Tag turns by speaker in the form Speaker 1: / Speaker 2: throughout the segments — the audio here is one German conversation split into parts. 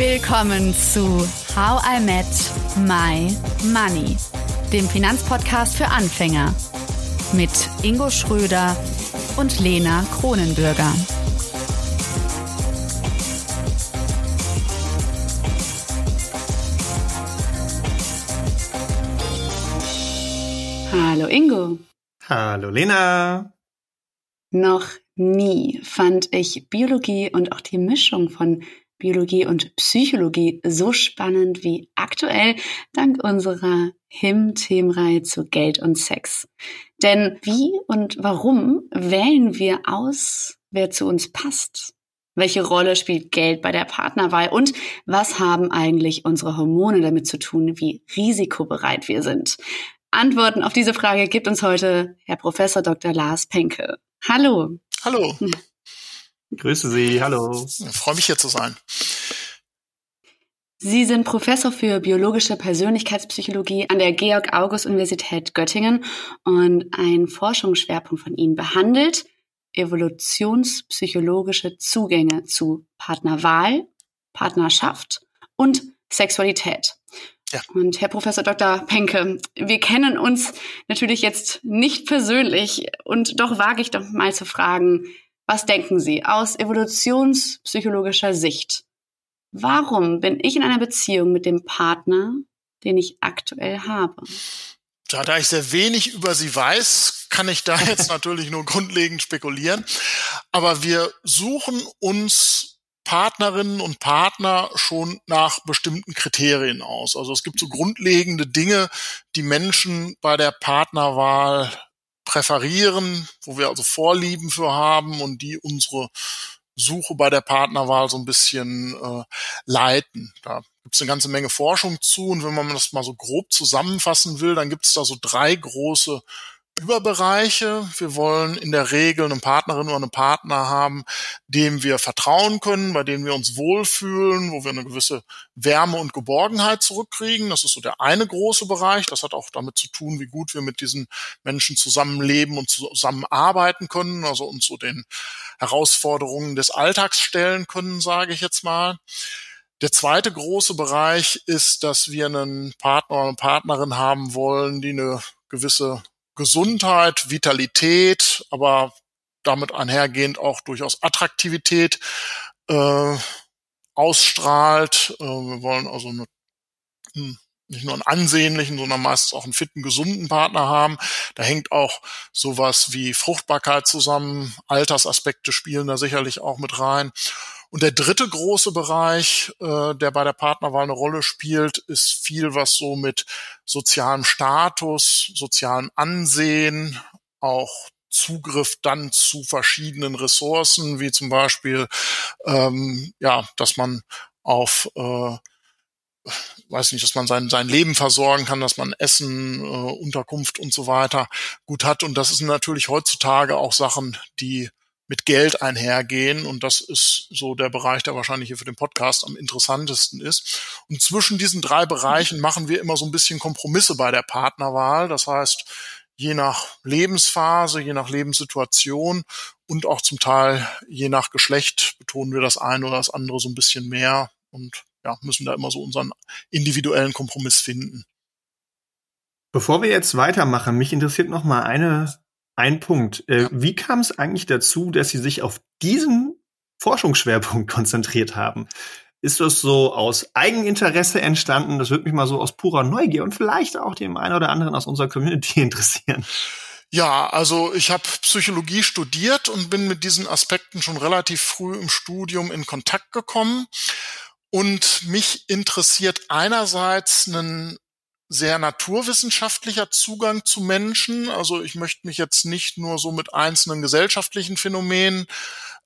Speaker 1: Willkommen zu How I Met My Money, dem Finanzpodcast für Anfänger mit Ingo Schröder und Lena Kronenbürger.
Speaker 2: Hallo Ingo.
Speaker 3: Hallo Lena.
Speaker 2: Noch nie fand ich Biologie und auch die Mischung von Biologie und Psychologie so spannend wie aktuell dank unserer HIM-Themenreihe zu Geld und Sex. Denn wie und warum wählen wir aus, wer zu uns passt? Welche Rolle spielt Geld bei der Partnerwahl? Und was haben eigentlich unsere Hormone damit zu tun, wie risikobereit wir sind? Antworten auf diese Frage gibt uns heute Herr Professor Dr. Lars Penke. Hallo.
Speaker 4: Hallo.
Speaker 3: Grüße Sie, hallo.
Speaker 4: Ich freue mich hier zu sein.
Speaker 2: Sie sind Professor für biologische Persönlichkeitspsychologie an der Georg-August-Universität Göttingen und ein Forschungsschwerpunkt von Ihnen behandelt evolutionspsychologische Zugänge zu Partnerwahl, Partnerschaft und Sexualität. Ja. Und Herr Professor Dr. Penke, wir kennen uns natürlich jetzt nicht persönlich und doch wage ich doch mal zu fragen, was denken Sie aus evolutionspsychologischer Sicht? Warum bin ich in einer Beziehung mit dem Partner, den ich aktuell habe?
Speaker 4: Ja, da ich sehr wenig über sie weiß, kann ich da jetzt natürlich nur grundlegend spekulieren. Aber wir suchen uns Partnerinnen und Partner schon nach bestimmten Kriterien aus. Also es gibt so grundlegende Dinge, die Menschen bei der Partnerwahl präferieren, wo wir also Vorlieben für haben und die unsere Suche bei der Partnerwahl so ein bisschen äh, leiten. Da gibt es eine ganze Menge Forschung zu und wenn man das mal so grob zusammenfassen will, dann gibt es da so drei große Überbereiche. Wir wollen in der Regel eine Partnerin oder einen Partner haben, dem wir vertrauen können, bei dem wir uns wohlfühlen, wo wir eine gewisse Wärme und Geborgenheit zurückkriegen. Das ist so der eine große Bereich. Das hat auch damit zu tun, wie gut wir mit diesen Menschen zusammenleben und zusammenarbeiten können, also uns so den Herausforderungen des Alltags stellen können, sage ich jetzt mal. Der zweite große Bereich ist, dass wir einen Partner oder eine Partnerin haben wollen, die eine gewisse Gesundheit, Vitalität, aber damit einhergehend auch durchaus Attraktivität äh, ausstrahlt. Äh, wir wollen also eine, hm, nicht nur einen ansehnlichen, sondern meistens auch einen fitten, gesunden Partner haben. Da hängt auch sowas wie Fruchtbarkeit zusammen. Altersaspekte spielen da sicherlich auch mit rein. Und der dritte große Bereich, äh, der bei der Partnerwahl eine Rolle spielt, ist viel, was so mit sozialem Status, sozialem Ansehen, auch Zugriff dann zu verschiedenen Ressourcen, wie zum Beispiel, ähm, ja, dass man auf äh, weiß nicht, dass man sein, sein Leben versorgen kann, dass man Essen, äh, Unterkunft und so weiter gut hat. Und das sind natürlich heutzutage auch Sachen, die mit Geld einhergehen. Und das ist so der Bereich, der wahrscheinlich hier für den Podcast am interessantesten ist. Und zwischen diesen drei Bereichen machen wir immer so ein bisschen Kompromisse bei der Partnerwahl. Das heißt, je nach Lebensphase, je nach Lebenssituation und auch zum Teil je nach Geschlecht betonen wir das eine oder das andere so ein bisschen mehr und ja, müssen da immer so unseren individuellen Kompromiss finden.
Speaker 3: Bevor wir jetzt weitermachen, mich interessiert noch mal eine ein Punkt. Äh, ja. Wie kam es eigentlich dazu, dass Sie sich auf diesen Forschungsschwerpunkt konzentriert haben? Ist das so aus Eigeninteresse entstanden? Das würde mich mal so aus purer Neugier und vielleicht auch dem einen oder anderen aus unserer Community interessieren.
Speaker 4: Ja, also ich habe Psychologie studiert und bin mit diesen Aspekten schon relativ früh im Studium in Kontakt gekommen. Und mich interessiert einerseits einen sehr naturwissenschaftlicher Zugang zu Menschen. Also ich möchte mich jetzt nicht nur so mit einzelnen gesellschaftlichen Phänomenen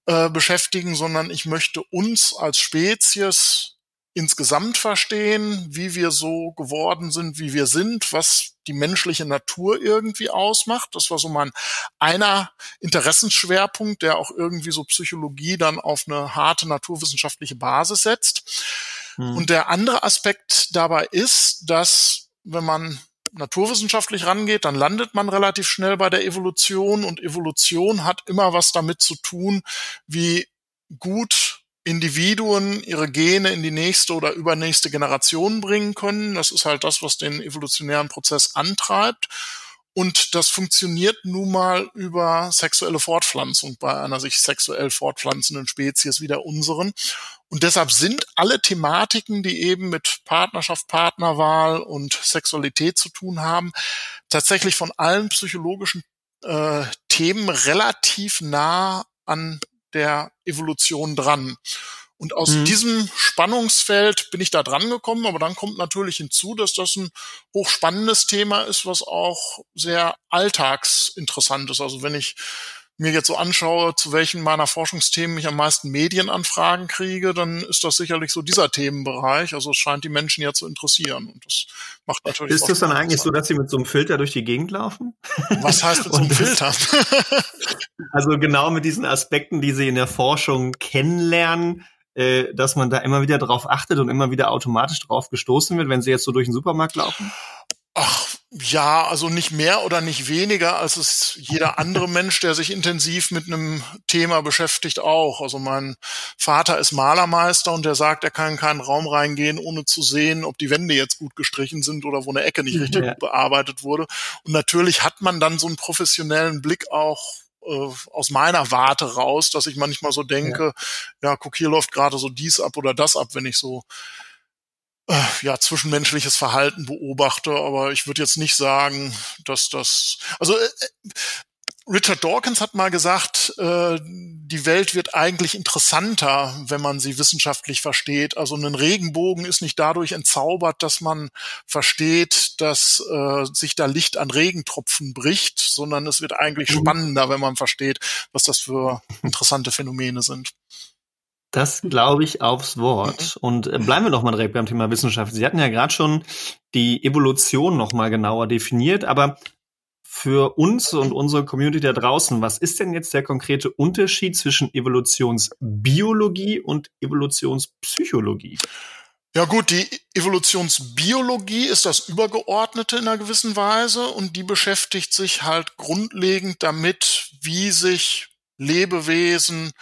Speaker 4: äh, beschäftigen, sondern ich möchte uns als Spezies insgesamt verstehen, wie wir so geworden sind, wie wir sind, was die menschliche Natur irgendwie ausmacht. Das war so mein einer Interessensschwerpunkt, der auch irgendwie so Psychologie dann auf eine harte naturwissenschaftliche Basis setzt. Hm. Und der andere Aspekt dabei ist, dass wenn man naturwissenschaftlich rangeht, dann landet man relativ schnell bei der Evolution und Evolution hat immer was damit zu tun, wie gut Individuen ihre Gene in die nächste oder übernächste Generation bringen können. Das ist halt das, was den evolutionären Prozess antreibt. Und das funktioniert nun mal über sexuelle Fortpflanzung bei einer sich sexuell fortpflanzenden Spezies wie der unseren. Und deshalb sind alle Thematiken, die eben mit Partnerschaft, Partnerwahl und Sexualität zu tun haben, tatsächlich von allen psychologischen äh, Themen relativ nah an der Evolution dran. Und aus mhm. diesem Spannungsfeld bin ich da dran gekommen, aber dann kommt natürlich hinzu, dass das ein hochspannendes Thema ist, was auch sehr alltagsinteressant ist. Also wenn ich mir jetzt so anschaue, zu welchen meiner Forschungsthemen ich am meisten Medienanfragen kriege, dann ist das sicherlich so dieser Themenbereich. Also es scheint die Menschen ja zu interessieren und das macht natürlich.
Speaker 3: Ist das dann eigentlich so, dass sie mit so einem Filter durch die Gegend laufen?
Speaker 4: Was heißt mit so einem Filter?
Speaker 3: also genau mit diesen Aspekten, die sie in der Forschung kennenlernen, äh, dass man da immer wieder drauf achtet und immer wieder automatisch drauf gestoßen wird, wenn sie jetzt so durch den Supermarkt laufen?
Speaker 4: Ja, also nicht mehr oder nicht weniger als es jeder andere Mensch, der sich intensiv mit einem Thema beschäftigt, auch. Also mein Vater ist Malermeister und der sagt, er kann in keinen Raum reingehen, ohne zu sehen, ob die Wände jetzt gut gestrichen sind oder wo eine Ecke nicht richtig ja. gut bearbeitet wurde. Und natürlich hat man dann so einen professionellen Blick auch äh, aus meiner Warte raus, dass ich manchmal so denke, ja, ja guck, hier läuft gerade so dies ab oder das ab, wenn ich so ja, zwischenmenschliches Verhalten beobachte, aber ich würde jetzt nicht sagen, dass das, also äh, Richard Dawkins hat mal gesagt, äh, die Welt wird eigentlich interessanter, wenn man sie wissenschaftlich versteht. Also ein Regenbogen ist nicht dadurch entzaubert, dass man versteht, dass äh, sich da Licht an Regentropfen bricht, sondern es wird eigentlich mhm. spannender, wenn man versteht, was das für interessante Phänomene sind.
Speaker 3: Das glaube ich aufs Wort. Mhm. Und äh, bleiben wir doch mal direkt beim Thema Wissenschaft. Sie hatten ja gerade schon die Evolution noch mal genauer definiert, aber für uns und unsere Community da draußen, was ist denn jetzt der konkrete Unterschied zwischen Evolutionsbiologie und Evolutionspsychologie?
Speaker 4: Ja gut, die Evolutionsbiologie ist das Übergeordnete in einer gewissen Weise und die beschäftigt sich halt grundlegend damit, wie sich Lebewesen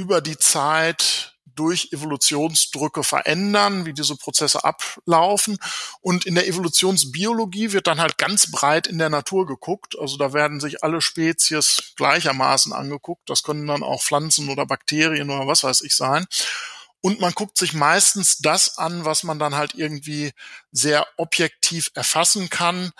Speaker 4: über die Zeit durch Evolutionsdrücke verändern, wie diese Prozesse ablaufen. Und in der Evolutionsbiologie wird dann halt ganz breit in der Natur geguckt. Also da werden sich alle Spezies gleichermaßen angeguckt. Das können dann auch Pflanzen oder Bakterien oder was weiß ich sein. Und man guckt sich meistens das an, was man dann halt irgendwie sehr objektiv erfassen kann.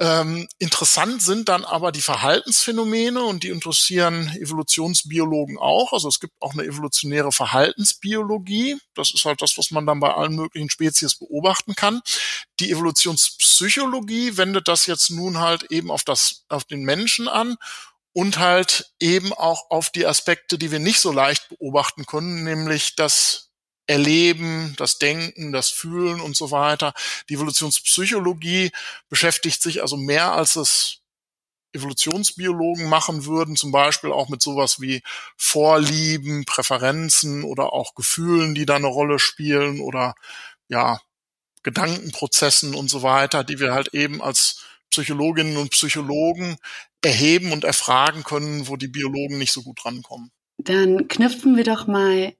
Speaker 4: Ähm, interessant sind dann aber die Verhaltensphänomene und die interessieren Evolutionsbiologen auch. Also es gibt auch eine evolutionäre Verhaltensbiologie. Das ist halt das, was man dann bei allen möglichen Spezies beobachten kann. Die Evolutionspsychologie wendet das jetzt nun halt eben auf das, auf den Menschen an und halt eben auch auf die Aspekte, die wir nicht so leicht beobachten können, nämlich das Erleben, das Denken, das Fühlen und so weiter. Die Evolutionspsychologie beschäftigt sich also mehr als es Evolutionsbiologen machen würden, zum Beispiel auch mit sowas wie Vorlieben, Präferenzen oder auch Gefühlen, die da eine Rolle spielen oder ja, Gedankenprozessen und so weiter, die wir halt eben als Psychologinnen und Psychologen erheben und erfragen können, wo die Biologen nicht so gut rankommen.
Speaker 2: Dann knüpfen wir doch mal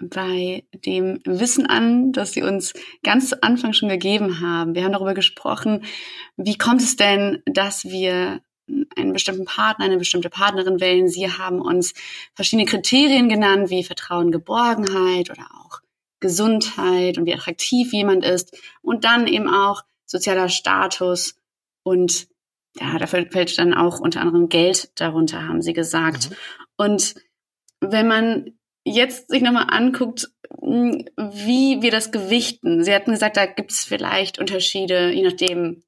Speaker 2: bei dem Wissen an, das Sie uns ganz zu Anfang schon gegeben haben. Wir haben darüber gesprochen, wie kommt es denn, dass wir einen bestimmten Partner, eine bestimmte Partnerin wählen. Sie haben uns verschiedene Kriterien genannt, wie Vertrauen, Geborgenheit oder auch Gesundheit und wie attraktiv jemand ist. Und dann eben auch sozialer Status und ja, da fällt dann auch unter anderem Geld darunter, haben Sie gesagt. Mhm. Und wenn man jetzt sich nochmal anguckt, hm, wie wir das gewichten. Sie hatten gesagt, da gibt es vielleicht Unterschiede, je nachdem,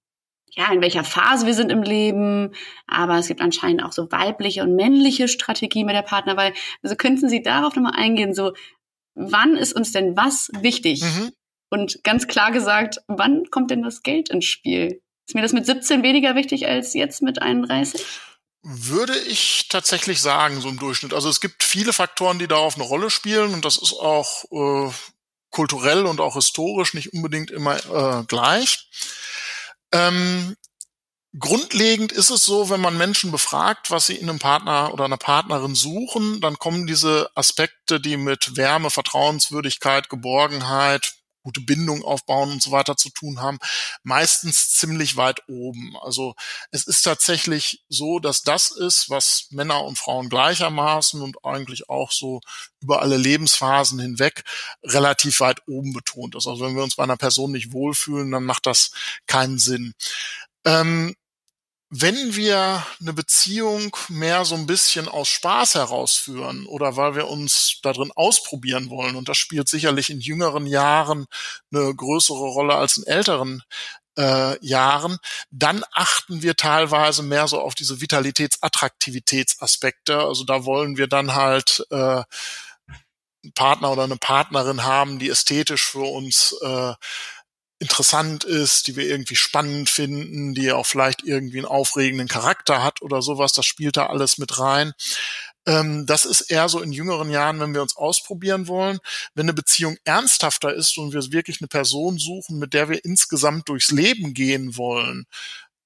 Speaker 2: ja, in welcher Phase wir sind im Leben. Aber es gibt anscheinend auch so weibliche und männliche Strategien bei der Partnerwahl. Also könnten Sie darauf nochmal eingehen, so, wann ist uns denn was wichtig? Mhm. Und ganz klar gesagt, wann kommt denn das Geld ins Spiel? Ist mir das mit 17 weniger wichtig als jetzt mit 31?
Speaker 4: Würde ich tatsächlich sagen, so im Durchschnitt. Also es gibt viele Faktoren, die darauf eine Rolle spielen und das ist auch äh, kulturell und auch historisch nicht unbedingt immer äh, gleich. Ähm, Grundlegend ist es so, wenn man Menschen befragt, was sie in einem Partner oder einer Partnerin suchen, dann kommen diese Aspekte, die mit Wärme, Vertrauenswürdigkeit, Geborgenheit, gute Bindung aufbauen und so weiter zu tun haben, meistens ziemlich weit oben. Also es ist tatsächlich so, dass das ist, was Männer und Frauen gleichermaßen und eigentlich auch so über alle Lebensphasen hinweg relativ weit oben betont ist. Also wenn wir uns bei einer Person nicht wohlfühlen, dann macht das keinen Sinn. Ähm, wenn wir eine Beziehung mehr so ein bisschen aus Spaß herausführen oder weil wir uns darin ausprobieren wollen, und das spielt sicherlich in jüngeren Jahren eine größere Rolle als in älteren äh, Jahren, dann achten wir teilweise mehr so auf diese Vitalitäts-Attraktivitätsaspekte. Also da wollen wir dann halt äh, einen Partner oder eine Partnerin haben, die ästhetisch für uns äh, interessant ist, die wir irgendwie spannend finden, die auch vielleicht irgendwie einen aufregenden Charakter hat oder sowas. Das spielt da alles mit rein. Ähm, das ist eher so in jüngeren Jahren, wenn wir uns ausprobieren wollen. Wenn eine Beziehung ernsthafter ist und wir wirklich eine Person suchen, mit der wir insgesamt durchs Leben gehen wollen,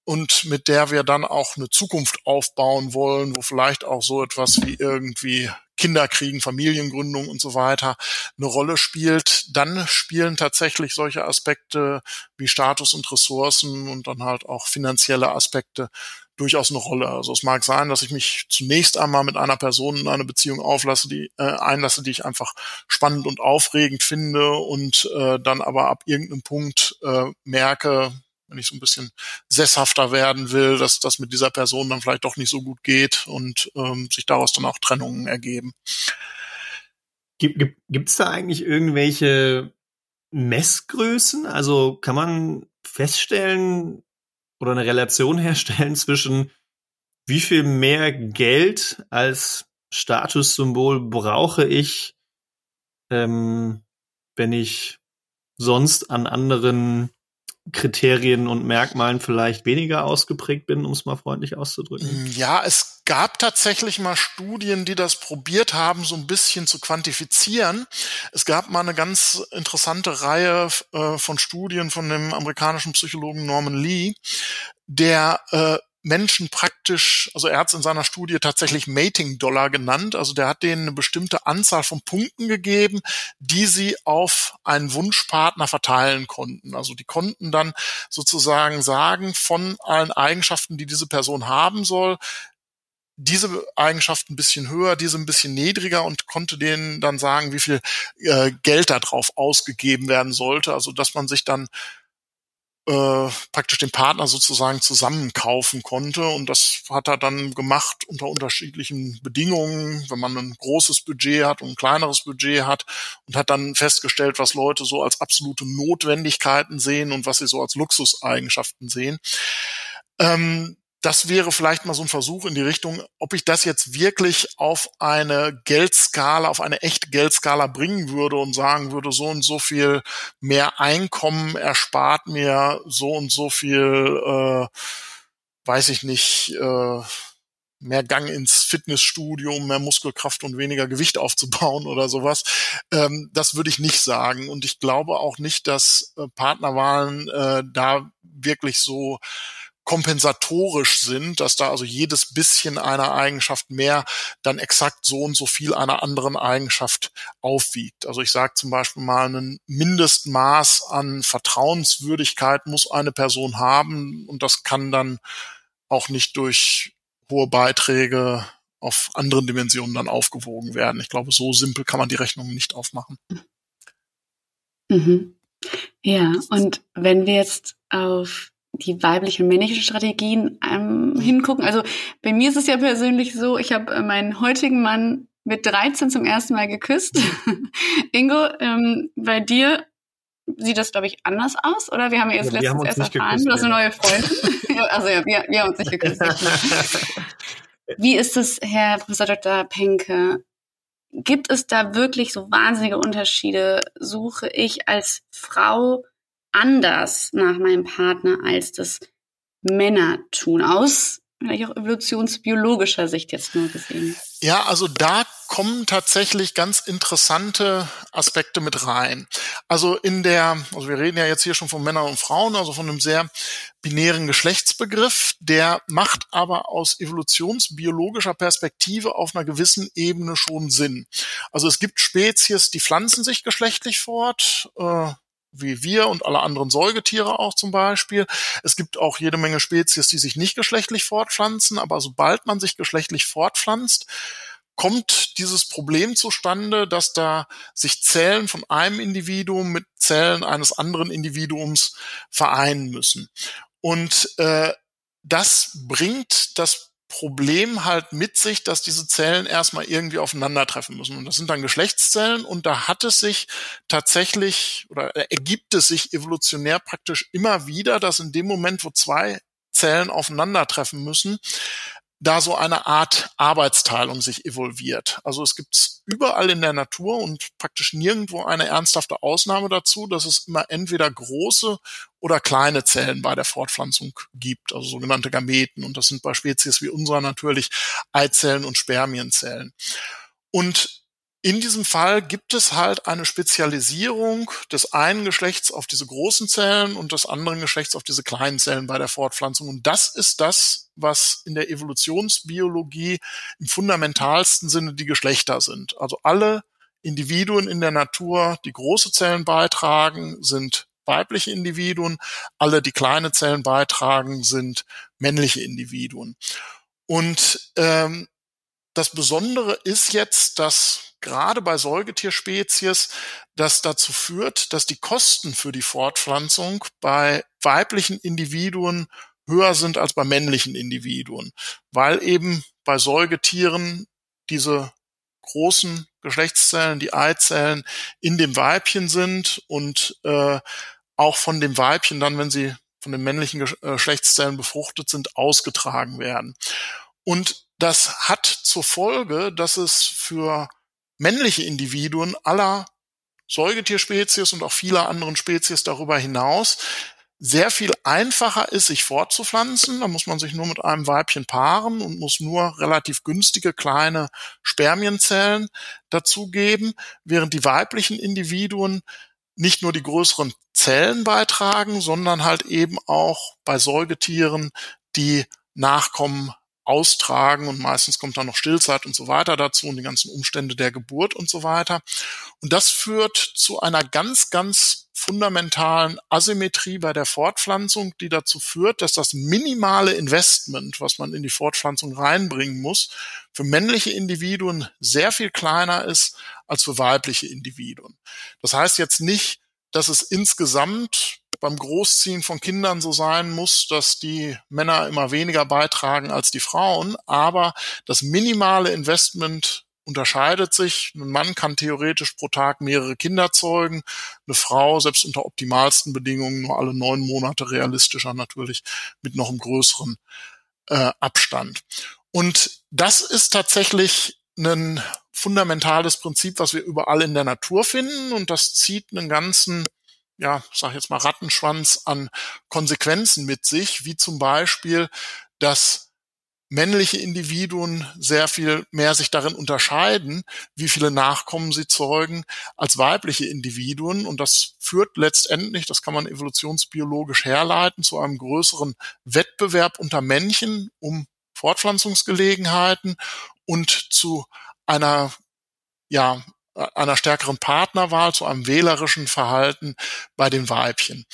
Speaker 4: und mit der wir dann auch eine Zukunft aufbauen wollen, wo vielleicht auch so etwas wie irgendwie Kinderkriegen, Familiengründung und so weiter eine Rolle spielt, dann spielen tatsächlich solche Aspekte wie Status und Ressourcen und dann halt auch finanzielle Aspekte durchaus eine Rolle. Also es mag sein, dass ich mich zunächst einmal mit einer Person in eine Beziehung auflasse, die äh, einlasse, die ich einfach spannend und aufregend finde und äh, dann aber ab irgendeinem Punkt äh, merke, wenn ich so ein bisschen sesshafter werden will, dass das mit dieser Person dann vielleicht doch nicht so gut geht und ähm, sich daraus dann auch Trennungen ergeben.
Speaker 3: Gibt es gibt, da eigentlich irgendwelche Messgrößen? Also kann man feststellen oder eine Relation herstellen zwischen wie viel mehr Geld als Statussymbol brauche ich, ähm, wenn ich sonst an anderen Kriterien und Merkmalen vielleicht weniger ausgeprägt bin, um es mal freundlich auszudrücken?
Speaker 4: Mm, ja, es gab tatsächlich mal Studien, die das probiert haben, so ein bisschen zu quantifizieren. Es gab mal eine ganz interessante Reihe äh, von Studien von dem amerikanischen Psychologen Norman Lee, der äh, Menschen praktisch, also er hat es in seiner Studie tatsächlich Mating-Dollar genannt, also der hat denen eine bestimmte Anzahl von Punkten gegeben, die sie auf einen Wunschpartner verteilen konnten. Also die konnten dann sozusagen sagen, von allen Eigenschaften, die diese Person haben soll, diese Eigenschaft ein bisschen höher, diese ein bisschen niedriger und konnte denen dann sagen, wie viel äh, Geld darauf ausgegeben werden sollte. Also dass man sich dann äh, praktisch den Partner sozusagen zusammenkaufen konnte. Und das hat er dann gemacht unter unterschiedlichen Bedingungen, wenn man ein großes Budget hat und ein kleineres Budget hat und hat dann festgestellt, was Leute so als absolute Notwendigkeiten sehen und was sie so als Luxuseigenschaften sehen. Ähm, das wäre vielleicht mal so ein Versuch in die Richtung, ob ich das jetzt wirklich auf eine Geldskala, auf eine echte Geldskala bringen würde und sagen würde, so und so viel mehr Einkommen erspart mir so und so viel, äh, weiß ich nicht, äh, mehr Gang ins Fitnessstudio, mehr Muskelkraft und weniger Gewicht aufzubauen oder sowas. Ähm, das würde ich nicht sagen. Und ich glaube auch nicht, dass äh, Partnerwahlen äh, da wirklich so kompensatorisch sind, dass da also jedes bisschen einer Eigenschaft mehr dann exakt so und so viel einer anderen Eigenschaft aufwiegt. Also ich sage zum Beispiel mal, ein Mindestmaß an Vertrauenswürdigkeit muss eine Person haben und das kann dann auch nicht durch hohe Beiträge auf anderen Dimensionen dann aufgewogen werden. Ich glaube, so simpel kann man die Rechnung nicht aufmachen.
Speaker 2: Mhm. Ja, und wenn wir jetzt auf die weiblichen und männlichen Strategien ähm, hingucken. Also bei mir ist es ja persönlich so, ich habe äh, meinen heutigen Mann mit 13 zum ersten Mal geküsst. Ingo, ähm, bei dir sieht das, glaube ich, anders aus, oder? Wir haben ja jetzt ja, letztens erst erfahren, geküsst, du hast eine neue Freundin. also ja, wir, wir haben uns nicht geküsst. Wie ist es, Herr Professor Dr. Penke? Gibt es da wirklich so wahnsinnige Unterschiede? Suche ich als Frau anders nach meinem Partner, als das Männer tun, aus vielleicht auch evolutionsbiologischer Sicht jetzt nur gesehen.
Speaker 4: Ja, also da kommen tatsächlich ganz interessante Aspekte mit rein. Also in der, also wir reden ja jetzt hier schon von Männern und Frauen, also von einem sehr binären Geschlechtsbegriff, der macht aber aus evolutionsbiologischer Perspektive auf einer gewissen Ebene schon Sinn. Also es gibt Spezies, die pflanzen sich geschlechtlich fort, äh, wie wir und alle anderen Säugetiere auch zum Beispiel. Es gibt auch jede Menge Spezies, die sich nicht geschlechtlich fortpflanzen, aber sobald man sich geschlechtlich fortpflanzt, kommt dieses Problem zustande, dass da sich Zellen von einem Individuum mit Zellen eines anderen Individuums vereinen müssen. Und äh, das bringt das Problem halt mit sich, dass diese Zellen erstmal irgendwie aufeinandertreffen müssen. Und das sind dann Geschlechtszellen und da hat es sich tatsächlich oder ergibt es sich evolutionär praktisch immer wieder, dass in dem Moment, wo zwei Zellen aufeinandertreffen müssen, da so eine Art Arbeitsteilung sich evolviert. Also es gibt überall in der Natur und praktisch nirgendwo eine ernsthafte Ausnahme dazu, dass es immer entweder große oder kleine Zellen bei der Fortpflanzung gibt, also sogenannte Gameten. Und das sind bei Spezies wie unserer natürlich Eizellen und Spermienzellen. Und in diesem Fall gibt es halt eine Spezialisierung des einen Geschlechts auf diese großen Zellen und des anderen Geschlechts auf diese kleinen Zellen bei der Fortpflanzung. Und das ist das, was in der Evolutionsbiologie im fundamentalsten Sinne die Geschlechter sind. Also alle Individuen in der Natur, die große Zellen beitragen, sind weibliche Individuen. Alle, die kleine Zellen beitragen, sind männliche Individuen. Und ähm, das Besondere ist jetzt, dass gerade bei Säugetierspezies das dazu führt, dass die Kosten für die Fortpflanzung bei weiblichen Individuen höher sind als bei männlichen Individuen, weil eben bei Säugetieren diese großen Geschlechtszellen, die Eizellen in dem Weibchen sind und äh, auch von dem Weibchen dann, wenn sie von den männlichen äh, Geschlechtszellen befruchtet sind, ausgetragen werden. Und das hat zur Folge, dass es für männliche Individuen aller Säugetierspezies und auch vieler anderen Spezies darüber hinaus sehr viel einfacher ist, sich fortzupflanzen. Da muss man sich nur mit einem Weibchen paaren und muss nur relativ günstige kleine Spermienzellen dazugeben, während die weiblichen Individuen nicht nur die größeren Zellen beitragen, sondern halt eben auch bei Säugetieren die Nachkommen austragen und meistens kommt dann noch Stillzeit und so weiter dazu und die ganzen Umstände der Geburt und so weiter. Und das führt zu einer ganz, ganz fundamentalen Asymmetrie bei der Fortpflanzung, die dazu führt, dass das minimale Investment, was man in die Fortpflanzung reinbringen muss, für männliche Individuen sehr viel kleiner ist als für weibliche Individuen. Das heißt jetzt nicht, dass es insgesamt beim Großziehen von Kindern so sein muss, dass die Männer immer weniger beitragen als die Frauen, aber das minimale Investment unterscheidet sich. Ein Mann kann theoretisch pro Tag mehrere Kinder zeugen, eine Frau selbst unter optimalsten Bedingungen nur alle neun Monate realistischer natürlich mit noch einem größeren äh, Abstand. Und das ist tatsächlich ein fundamentales Prinzip, was wir überall in der Natur finden und das zieht einen ganzen ja, sag jetzt mal Rattenschwanz an Konsequenzen mit sich, wie zum Beispiel, dass männliche Individuen sehr viel mehr sich darin unterscheiden, wie viele Nachkommen sie zeugen, als weibliche Individuen. Und das führt letztendlich, das kann man evolutionsbiologisch herleiten, zu einem größeren Wettbewerb unter Männchen um Fortpflanzungsgelegenheiten und zu einer ja, einer stärkeren Partnerwahl, zu einem wählerischen Verhalten bei den Weibchen.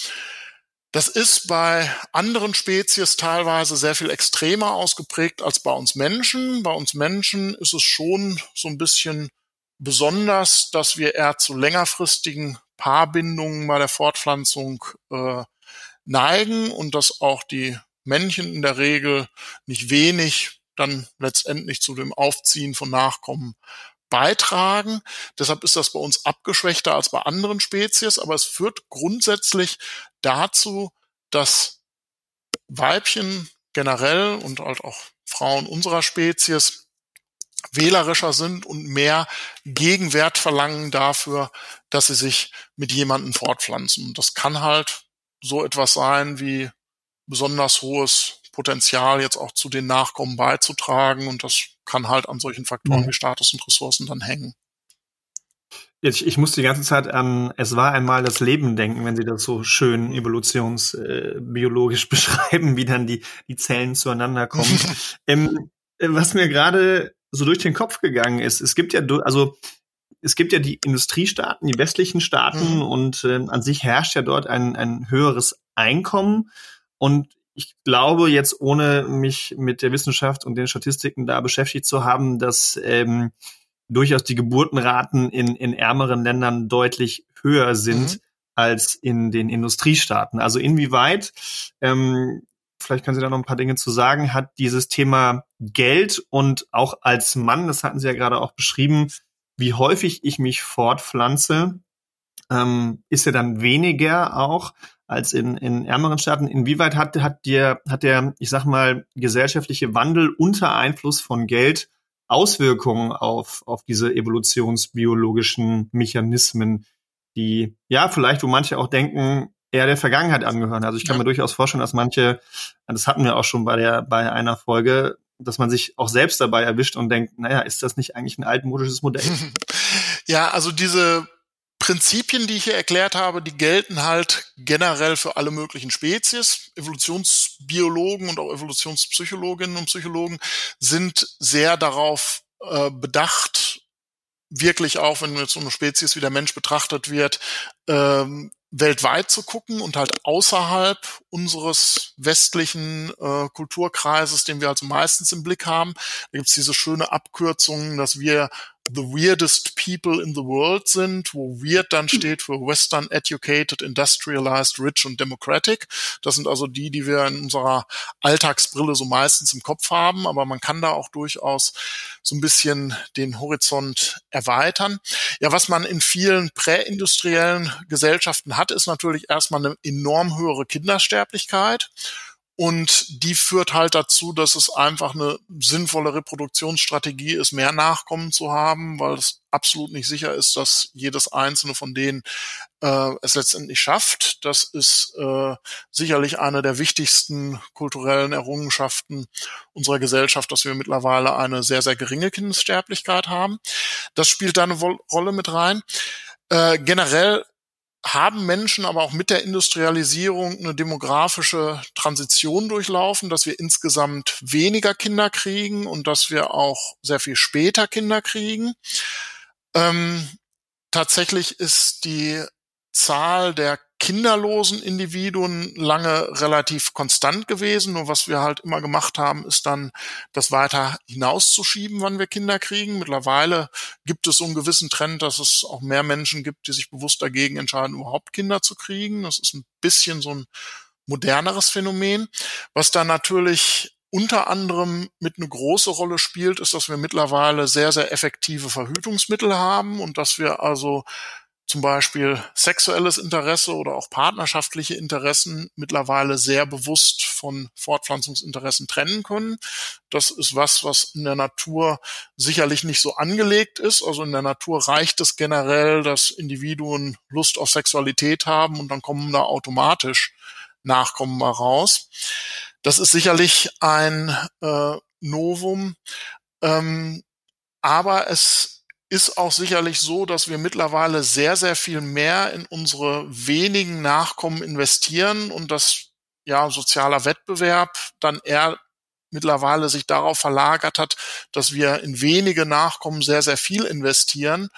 Speaker 4: Das ist bei anderen Spezies teilweise sehr viel extremer ausgeprägt als bei uns Menschen. Bei uns Menschen ist es schon so ein bisschen besonders, dass wir eher zu längerfristigen Paarbindungen bei der Fortpflanzung äh, neigen und dass auch die Männchen in der Regel nicht wenig dann letztendlich zu dem Aufziehen von Nachkommen beitragen. Deshalb ist das bei uns abgeschwächter als bei anderen Spezies, aber es führt grundsätzlich dazu, dass Weibchen generell und halt auch Frauen unserer Spezies wählerischer sind und mehr Gegenwert verlangen dafür, dass sie sich mit jemandem fortpflanzen. Und das kann halt so etwas sein wie besonders hohes Potenzial jetzt auch zu den Nachkommen beizutragen und das kann halt an solchen Faktoren mhm. wie Status und Ressourcen dann hängen.
Speaker 3: Ich, ich muss die ganze Zeit an Es war einmal das Leben denken, wenn Sie das so schön evolutionsbiologisch äh, beschreiben, wie dann die, die Zellen zueinander kommen. ähm, äh, was mir gerade so durch den Kopf gegangen ist, es gibt ja, also es gibt ja die Industriestaaten, die westlichen Staaten mhm. und äh, an sich herrscht ja dort ein, ein höheres Einkommen. Und ich glaube jetzt, ohne mich mit der Wissenschaft und den Statistiken da beschäftigt zu haben, dass ähm, durchaus die Geburtenraten in, in ärmeren Ländern deutlich höher sind mhm. als in den Industriestaaten. Also inwieweit, ähm, vielleicht können Sie da noch ein paar Dinge zu sagen, hat dieses Thema Geld und auch als Mann, das hatten Sie ja gerade auch beschrieben, wie häufig ich mich fortpflanze, ähm, ist ja dann weniger auch als in, in ärmeren Staaten. Inwieweit hat, hat, der, hat der, ich sag mal, gesellschaftliche Wandel unter Einfluss von Geld Auswirkungen auf, auf diese evolutionsbiologischen Mechanismen, die, ja, vielleicht, wo manche auch denken, eher der Vergangenheit angehören. Also ich kann mir durchaus vorstellen, dass manche, das hatten wir auch schon bei der, bei einer Folge, dass man sich auch selbst dabei erwischt und denkt, naja, ist das nicht eigentlich ein altmodisches Modell?
Speaker 4: Ja, also diese Prinzipien, die ich hier erklärt habe, die gelten halt generell für alle möglichen Spezies. Evolutionsbiologen und auch Evolutionspsychologinnen und Psychologen sind sehr darauf äh, bedacht, wirklich auch, wenn jetzt so eine Spezies wie der Mensch betrachtet wird, ähm, weltweit zu gucken und halt außerhalb unseres westlichen äh, Kulturkreises, den wir also meistens im Blick haben. Da gibt's diese schöne Abkürzung, dass wir the weirdest people in the world sind, wo weird dann steht für Western educated, industrialized, rich und democratic. Das sind also die, die wir in unserer Alltagsbrille so meistens im Kopf haben, aber man kann da auch durchaus so ein bisschen den Horizont erweitern. Ja, was man in vielen präindustriellen Gesellschaften hat, ist natürlich erstmal eine enorm höhere Kindersterblichkeit. Und die führt halt dazu, dass es einfach eine sinnvolle Reproduktionsstrategie ist, mehr Nachkommen zu haben, weil es absolut nicht sicher ist, dass jedes einzelne von denen äh, es letztendlich schafft. Das ist äh, sicherlich eine der wichtigsten kulturellen Errungenschaften unserer Gesellschaft, dass wir mittlerweile eine sehr, sehr geringe Kindessterblichkeit haben. Das spielt da eine Rolle mit rein. Äh, generell haben Menschen aber auch mit der Industrialisierung eine demografische Transition durchlaufen, dass wir insgesamt weniger Kinder kriegen und dass wir auch sehr viel später Kinder kriegen. Ähm, tatsächlich ist die Zahl der kinderlosen Individuen lange relativ konstant gewesen. Nur was wir halt immer gemacht haben, ist dann, das weiter hinauszuschieben, wann wir Kinder kriegen. Mittlerweile gibt es so einen gewissen Trend, dass es auch mehr Menschen gibt, die sich bewusst dagegen entscheiden, überhaupt Kinder zu kriegen. Das ist ein bisschen so ein moderneres Phänomen. Was dann natürlich unter anderem mit eine große Rolle spielt, ist, dass wir mittlerweile sehr, sehr effektive Verhütungsmittel haben und dass wir also zum Beispiel sexuelles Interesse oder auch partnerschaftliche Interessen mittlerweile sehr bewusst von Fortpflanzungsinteressen trennen können. Das ist was, was in der Natur sicherlich nicht so angelegt ist. Also in der Natur reicht es generell, dass Individuen Lust auf Sexualität haben und dann kommen da automatisch Nachkommen mal raus. Das ist sicherlich ein äh, Novum. Ähm, aber es ist auch sicherlich so, dass wir mittlerweile sehr, sehr viel mehr in unsere wenigen Nachkommen investieren und dass ja sozialer Wettbewerb dann eher mittlerweile sich darauf verlagert hat, dass wir in wenige Nachkommen sehr, sehr viel investieren,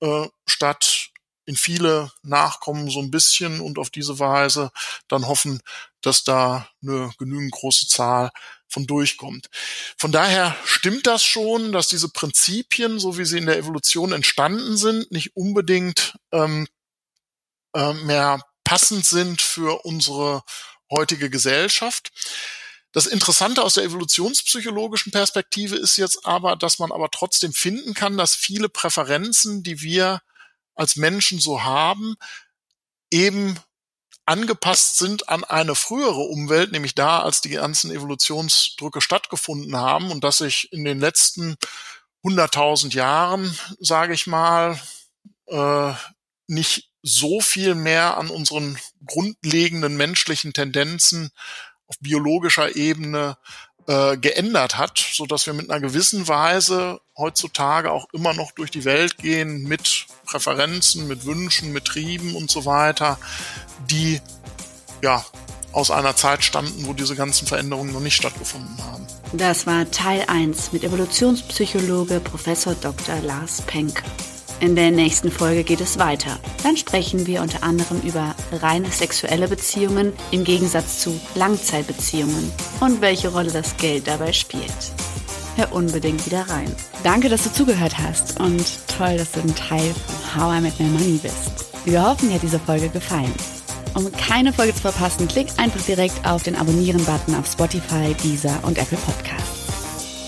Speaker 4: äh, statt in viele Nachkommen so ein bisschen und auf diese Weise dann hoffen, dass da eine genügend große Zahl von durchkommt. Von daher stimmt das schon, dass diese Prinzipien, so wie sie in der Evolution entstanden sind, nicht unbedingt ähm, äh, mehr passend sind für unsere heutige Gesellschaft. Das Interessante aus der evolutionspsychologischen Perspektive ist jetzt aber, dass man aber trotzdem finden kann, dass viele Präferenzen, die wir als Menschen so haben, eben angepasst sind an eine frühere Umwelt, nämlich da, als die ganzen Evolutionsdrücke stattgefunden haben und dass sich in den letzten 100.000 Jahren, sage ich mal, äh, nicht so viel mehr an unseren grundlegenden menschlichen Tendenzen auf biologischer Ebene äh, geändert hat, so dass wir mit einer gewissen Weise heutzutage auch immer noch durch die Welt gehen mit Präferenzen, mit Wünschen, mit Trieben und so weiter, die ja aus einer Zeit stammten, wo diese ganzen Veränderungen noch nicht stattgefunden haben.
Speaker 2: Das war Teil 1 mit Evolutionspsychologe Professor Dr. Lars Penke. In der nächsten Folge geht es weiter. Dann sprechen wir unter anderem über reine sexuelle Beziehungen im Gegensatz zu Langzeitbeziehungen und welche Rolle das Geld dabei spielt. Hör unbedingt wieder rein. Danke, dass du zugehört hast und toll, dass du ein Teil von How I Met My Money bist. Wir hoffen, dir hat diese Folge gefallen. Um keine Folge zu verpassen, klick einfach direkt auf den Abonnieren-Button auf Spotify, Deezer und Apple Podcasts.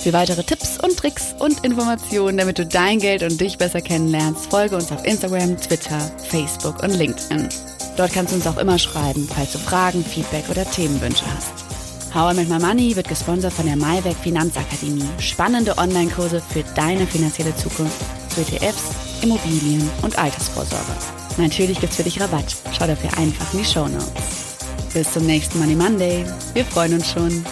Speaker 2: Für weitere Tipps Tricks und Informationen, damit du dein Geld und dich besser kennenlernst, folge uns auf Instagram, Twitter, Facebook und LinkedIn. Dort kannst du uns auch immer schreiben, falls du Fragen, Feedback oder Themenwünsche hast. How I Make My Money wird gesponsert von der Maiwerk Finanzakademie. Spannende Online-Kurse für deine finanzielle Zukunft zu ETFs, Immobilien und Altersvorsorge. Natürlich gibt's für dich Rabatt. Schau dafür einfach in die Show Notes. Bis zum nächsten Money Monday. Wir freuen uns schon.